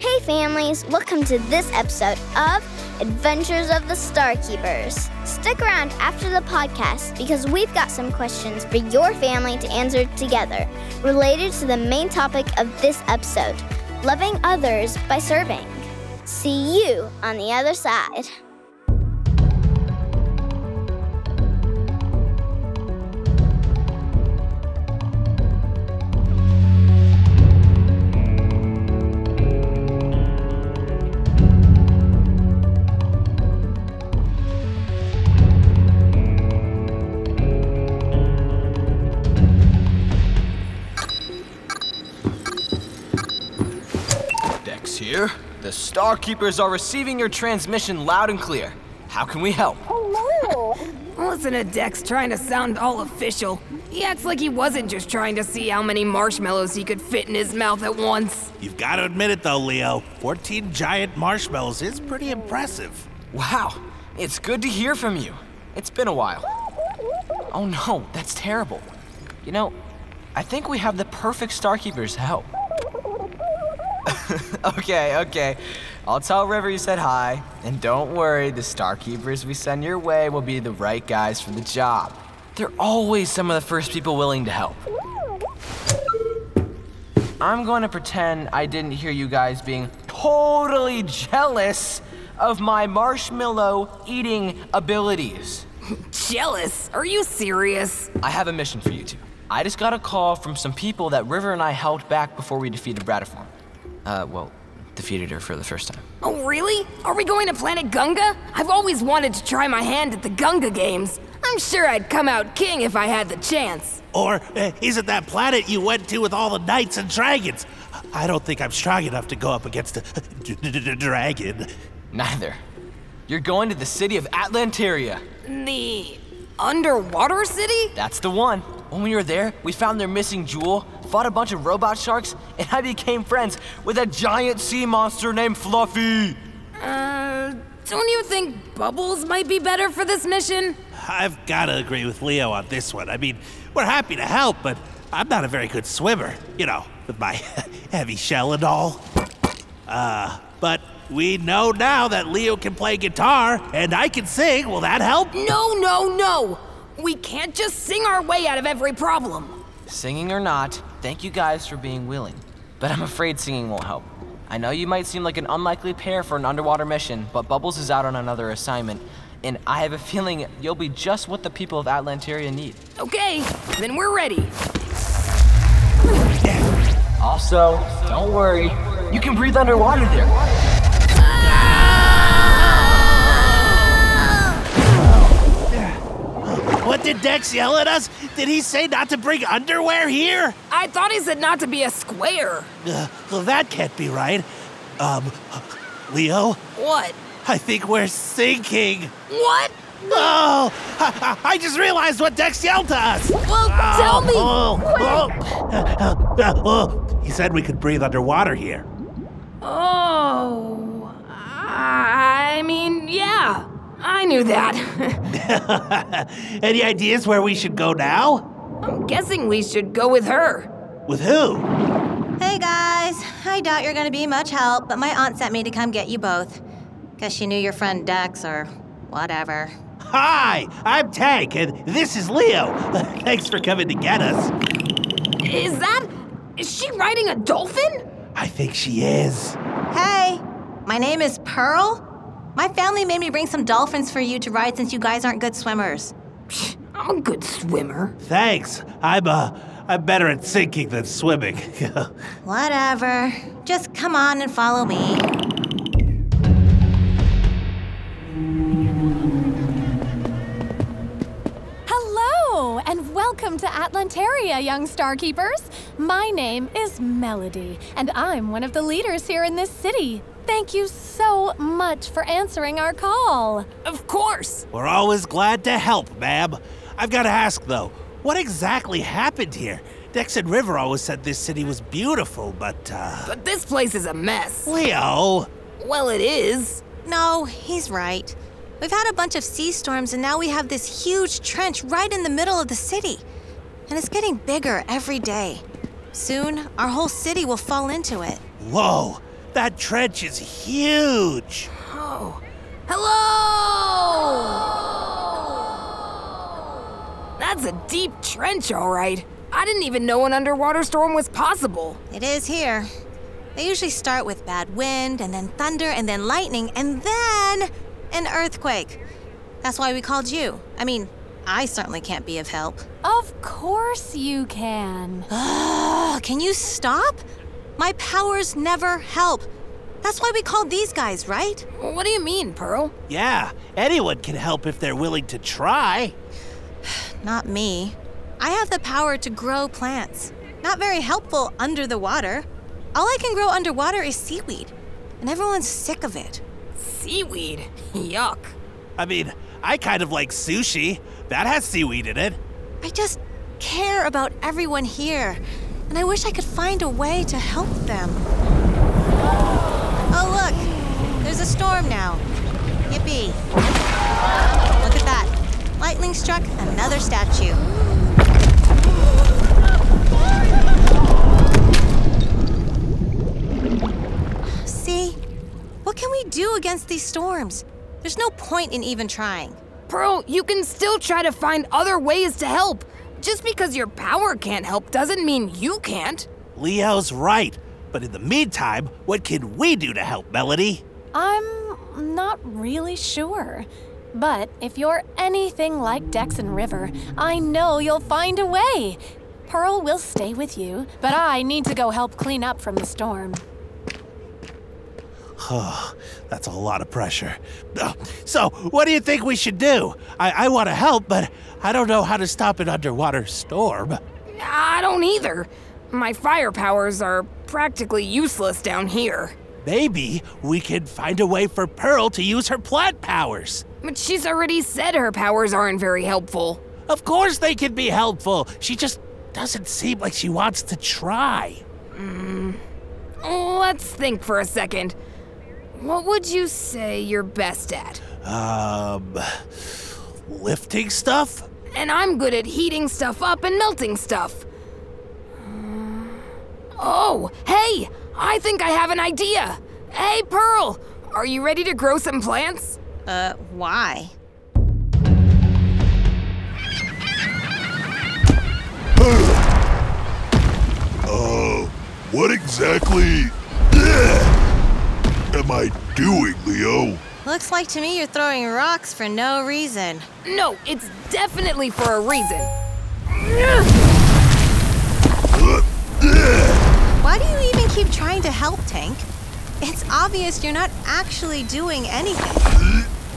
Hey, families, welcome to this episode of Adventures of the Starkeepers. Stick around after the podcast because we've got some questions for your family to answer together related to the main topic of this episode loving others by serving. See you on the other side. Starkeepers are receiving your transmission loud and clear. How can we help? Hello? Listen to Dex trying to sound all official. He acts like he wasn't just trying to see how many marshmallows he could fit in his mouth at once. You've got to admit it though, Leo. 14 giant marshmallows is pretty impressive. Wow, it's good to hear from you. It's been a while. Oh no, that's terrible. You know, I think we have the perfect Starkeepers to help. okay, okay. I'll tell River you said hi. And don't worry, the Starkeepers we send your way will be the right guys for the job. They're always some of the first people willing to help. I'm going to pretend I didn't hear you guys being totally jealous of my marshmallow eating abilities. Jealous? Are you serious? I have a mission for you two. I just got a call from some people that River and I helped back before we defeated Bratiform. Uh, well, defeated her for the first time. Oh, really? Are we going to Planet Gunga? I've always wanted to try my hand at the Gunga games. I'm sure I'd come out king if I had the chance. Or uh, is it that planet you went to with all the knights and dragons? I don't think I'm strong enough to go up against a d- d- d- dragon. Neither. You're going to the city of Atlanteria. The underwater city? That's the one. When we were there, we found their missing jewel, fought a bunch of robot sharks, and I became friends with a giant sea monster named Fluffy. Uh, don't you think Bubbles might be better for this mission? I've got to agree with Leo on this one. I mean, we're happy to help, but I'm not a very good swimmer, you know, with my heavy shell and all. Uh, but we know now that Leo can play guitar and I can sing. Will that help? No, no, no! We can't just sing our way out of every problem. Singing or not, thank you guys for being willing. But I'm afraid singing won't help. I know you might seem like an unlikely pair for an underwater mission, but Bubbles is out on another assignment, and I have a feeling you'll be just what the people of Atlanteria need. Okay, then we're ready. Also, don't worry, you can breathe underwater there. What did Dex yell at us? Did he say not to bring underwear here? I thought he said not to be a square. Uh, well, that can't be right. Um, Leo, What? I think we're sinking. What? Oh, I, I just realized what Dex yelled to us. Well, tell me. Oh, oh, oh, oh. He said we could breathe underwater here. Oh, I mean, yeah, I knew that. Any ideas where we should go now? I'm guessing we should go with her. With who? Hey guys, I doubt you're gonna be much help, but my aunt sent me to come get you both. Guess she knew your friend Dex or whatever. Hi, I'm Tank, and this is Leo. Thanks for coming to get us. Is that? Is she riding a dolphin? I think she is. Hey, my name is Pearl. My family made me bring some dolphins for you to ride since you guys aren't good swimmers. I'm a good swimmer. Thanks. I'm uh, I'm better at sinking than swimming. Whatever. Just come on and follow me. Hello, and welcome to Atlantaria, young Starkeepers. My name is Melody, and I'm one of the leaders here in this city. Thank you so much for answering our call. Of course. We're always glad to help, ma'am. I've got to ask though, what exactly happened here? Dex and River always said this city was beautiful, but uh, But this place is a mess. Leo. Well, it is. No, he's right. We've had a bunch of sea storms, and now we have this huge trench right in the middle of the city. And it's getting bigger every day. Soon, our whole city will fall into it. Whoa, That trench is huge. Oh. Hello! That's a deep trench, all right. I didn't even know an underwater storm was possible. It is here. They usually start with bad wind, and then thunder, and then lightning, and then an earthquake. That's why we called you. I mean, I certainly can't be of help. Of course you can. Can you stop? My powers never help. That's why we called these guys, right? What do you mean, Pearl? Yeah, anyone can help if they're willing to try. Not me. I have the power to grow plants. Not very helpful under the water. All I can grow underwater is seaweed, and everyone's sick of it. Seaweed. Yuck. I mean, I kind of like sushi. That has seaweed in it. I just care about everyone here, and I wish I could find a way to help them. Oh, look! There's a storm now. Yippee. Look at that. Lightning struck another statue. See? What can we do against these storms? There's no point in even trying. Pearl, you can still try to find other ways to help. Just because your power can't help doesn't mean you can't. Leo's right. But in the meantime, what can we do to help, Melody? I'm not really sure. But if you're anything like Dex and River, I know you'll find a way. Pearl will stay with you, but I need to go help clean up from the storm. That's a lot of pressure. Uh, So, what do you think we should do? I, I want to help, but I don't know how to stop an underwater storm. I don't either. My fire powers are practically useless down here. Maybe we can find a way for Pearl to use her plant powers. But she's already said her powers aren't very helpful. Of course, they can be helpful. She just doesn't seem like she wants to try. Let's think for a second. What would you say you're best at? Um, lifting stuff? And I'm good at heating stuff up and melting stuff. Oh, hey! I think I have an idea! Hey, Pearl! Are you ready to grow some plants? Uh, why? Uh, what exactly am I doing, Leo? Looks like to me you're throwing rocks for no reason. No, it's definitely for a reason. Why do you even keep trying to help, Tank? It's obvious you're not actually doing anything.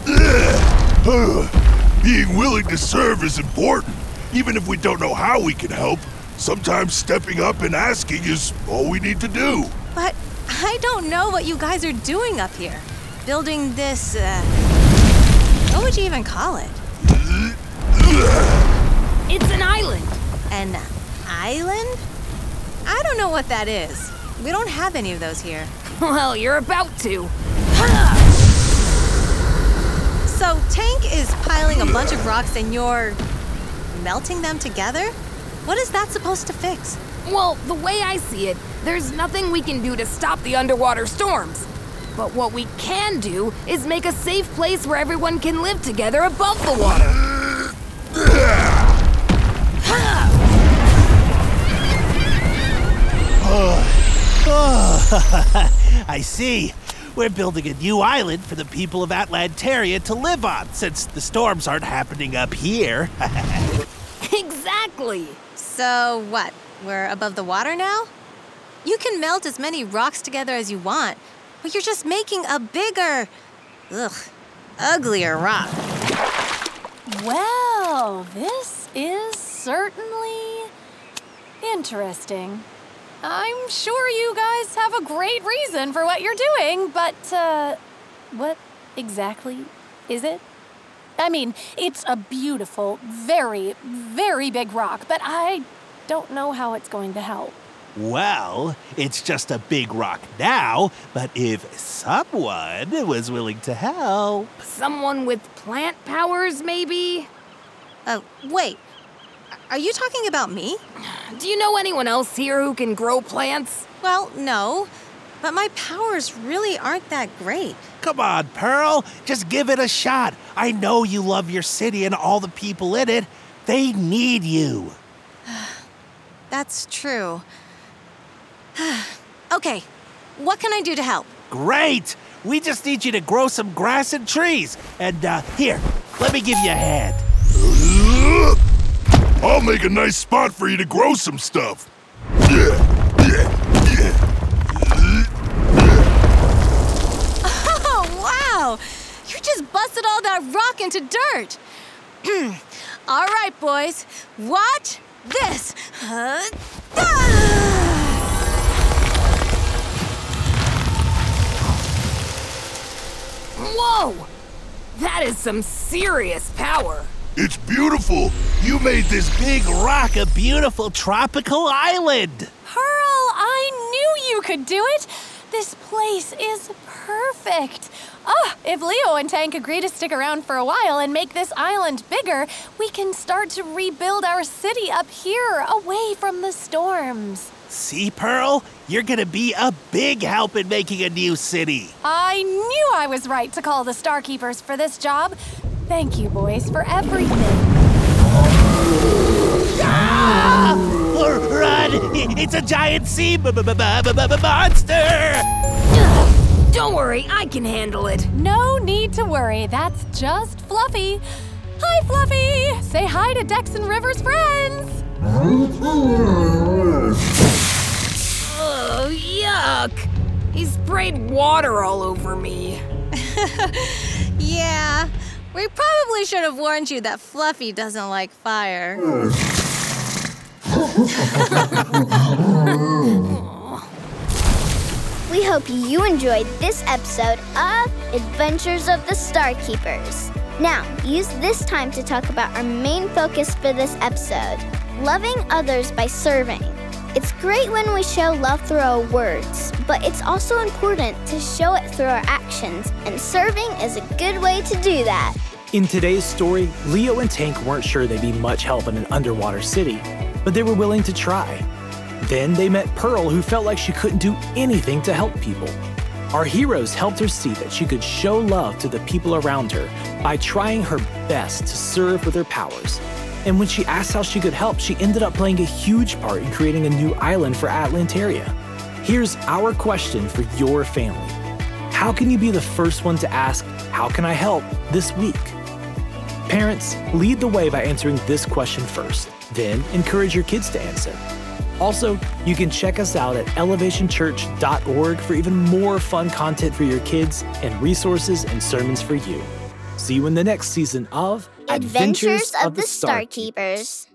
Being willing to serve is important, even if we don't know how we can help. Sometimes stepping up and asking is all we need to do. But I don't know what you guys are doing up here. Building this, uh. What would you even call it? It's an island. An island? I don't know what that is. We don't have any of those here. Well, you're about to. So, Tank is piling a bunch of rocks and you're. melting them together? What is that supposed to fix? Well, the way I see it, there's nothing we can do to stop the underwater storms. But what we can do is make a safe place where everyone can live together above the water. I see. We're building a new island for the people of Atlantaria to live on, since the storms aren't happening up here. exactly. So, what? We're above the water now? You can melt as many rocks together as you want, but you're just making a bigger. ugh. uglier rock. Well, this is certainly interesting. I'm sure you guys have a great reason for what you're doing, but, uh, what exactly is it? I mean, it's a beautiful, very, very big rock, but I don't know how it's going to help. well, it's just a big rock now, but if someone was willing to help. Someone with plant powers, maybe? Oh, wait. Are you talking about me? Do you know anyone else here who can grow plants? Well, no. but my powers really aren't that great. Come on, Pearl. Just give it a shot. I know you love your city and all the people in it. They need you. That's true. okay, what can I do to help? Great! We just need you to grow some grass and trees. And uh, here, let me give you a hand. I'll make a nice spot for you to grow some stuff. Yeah, yeah, yeah. Oh, wow! You just busted all that rock into dirt. all right, boys, watch this. Uh! Whoa! That is some serious power. It's beautiful. You made this big rock a beautiful tropical island. Pearl, I knew you could do it. This place is perfect. Ah, if Leo and Tank agree to stick around for a while and make this island bigger, we can start to rebuild our city up here, away from the storms. See, Pearl? You're gonna be a big help in making a new city. I knew I was right to call the Starkeepers for this job. Thank you, boys, for everything. Ah! Run! It's a giant sea monster! Don't worry, I can handle it. No need to worry, that's just Fluffy. Hi, Fluffy! Say hi to Dex and River's friends! Oh, yuck! He sprayed water all over me. Yeah, we probably should have warned you that Fluffy doesn't like fire. hope you enjoyed this episode of Adventures of the Starkeepers. Now, use this time to talk about our main focus for this episode loving others by serving. It's great when we show love through our words, but it's also important to show it through our actions, and serving is a good way to do that. In today's story, Leo and Tank weren't sure they'd be much help in an underwater city, but they were willing to try. Then they met Pearl, who felt like she couldn't do anything to help people. Our heroes helped her see that she could show love to the people around her by trying her best to serve with her powers. And when she asked how she could help, she ended up playing a huge part in creating a new island for Atlantaria. Here's our question for your family How can you be the first one to ask, How can I help this week? Parents, lead the way by answering this question first, then encourage your kids to answer. Also, you can check us out at elevationchurch.org for even more fun content for your kids and resources and sermons for you. See you in the next season of Adventures of the Starkeepers.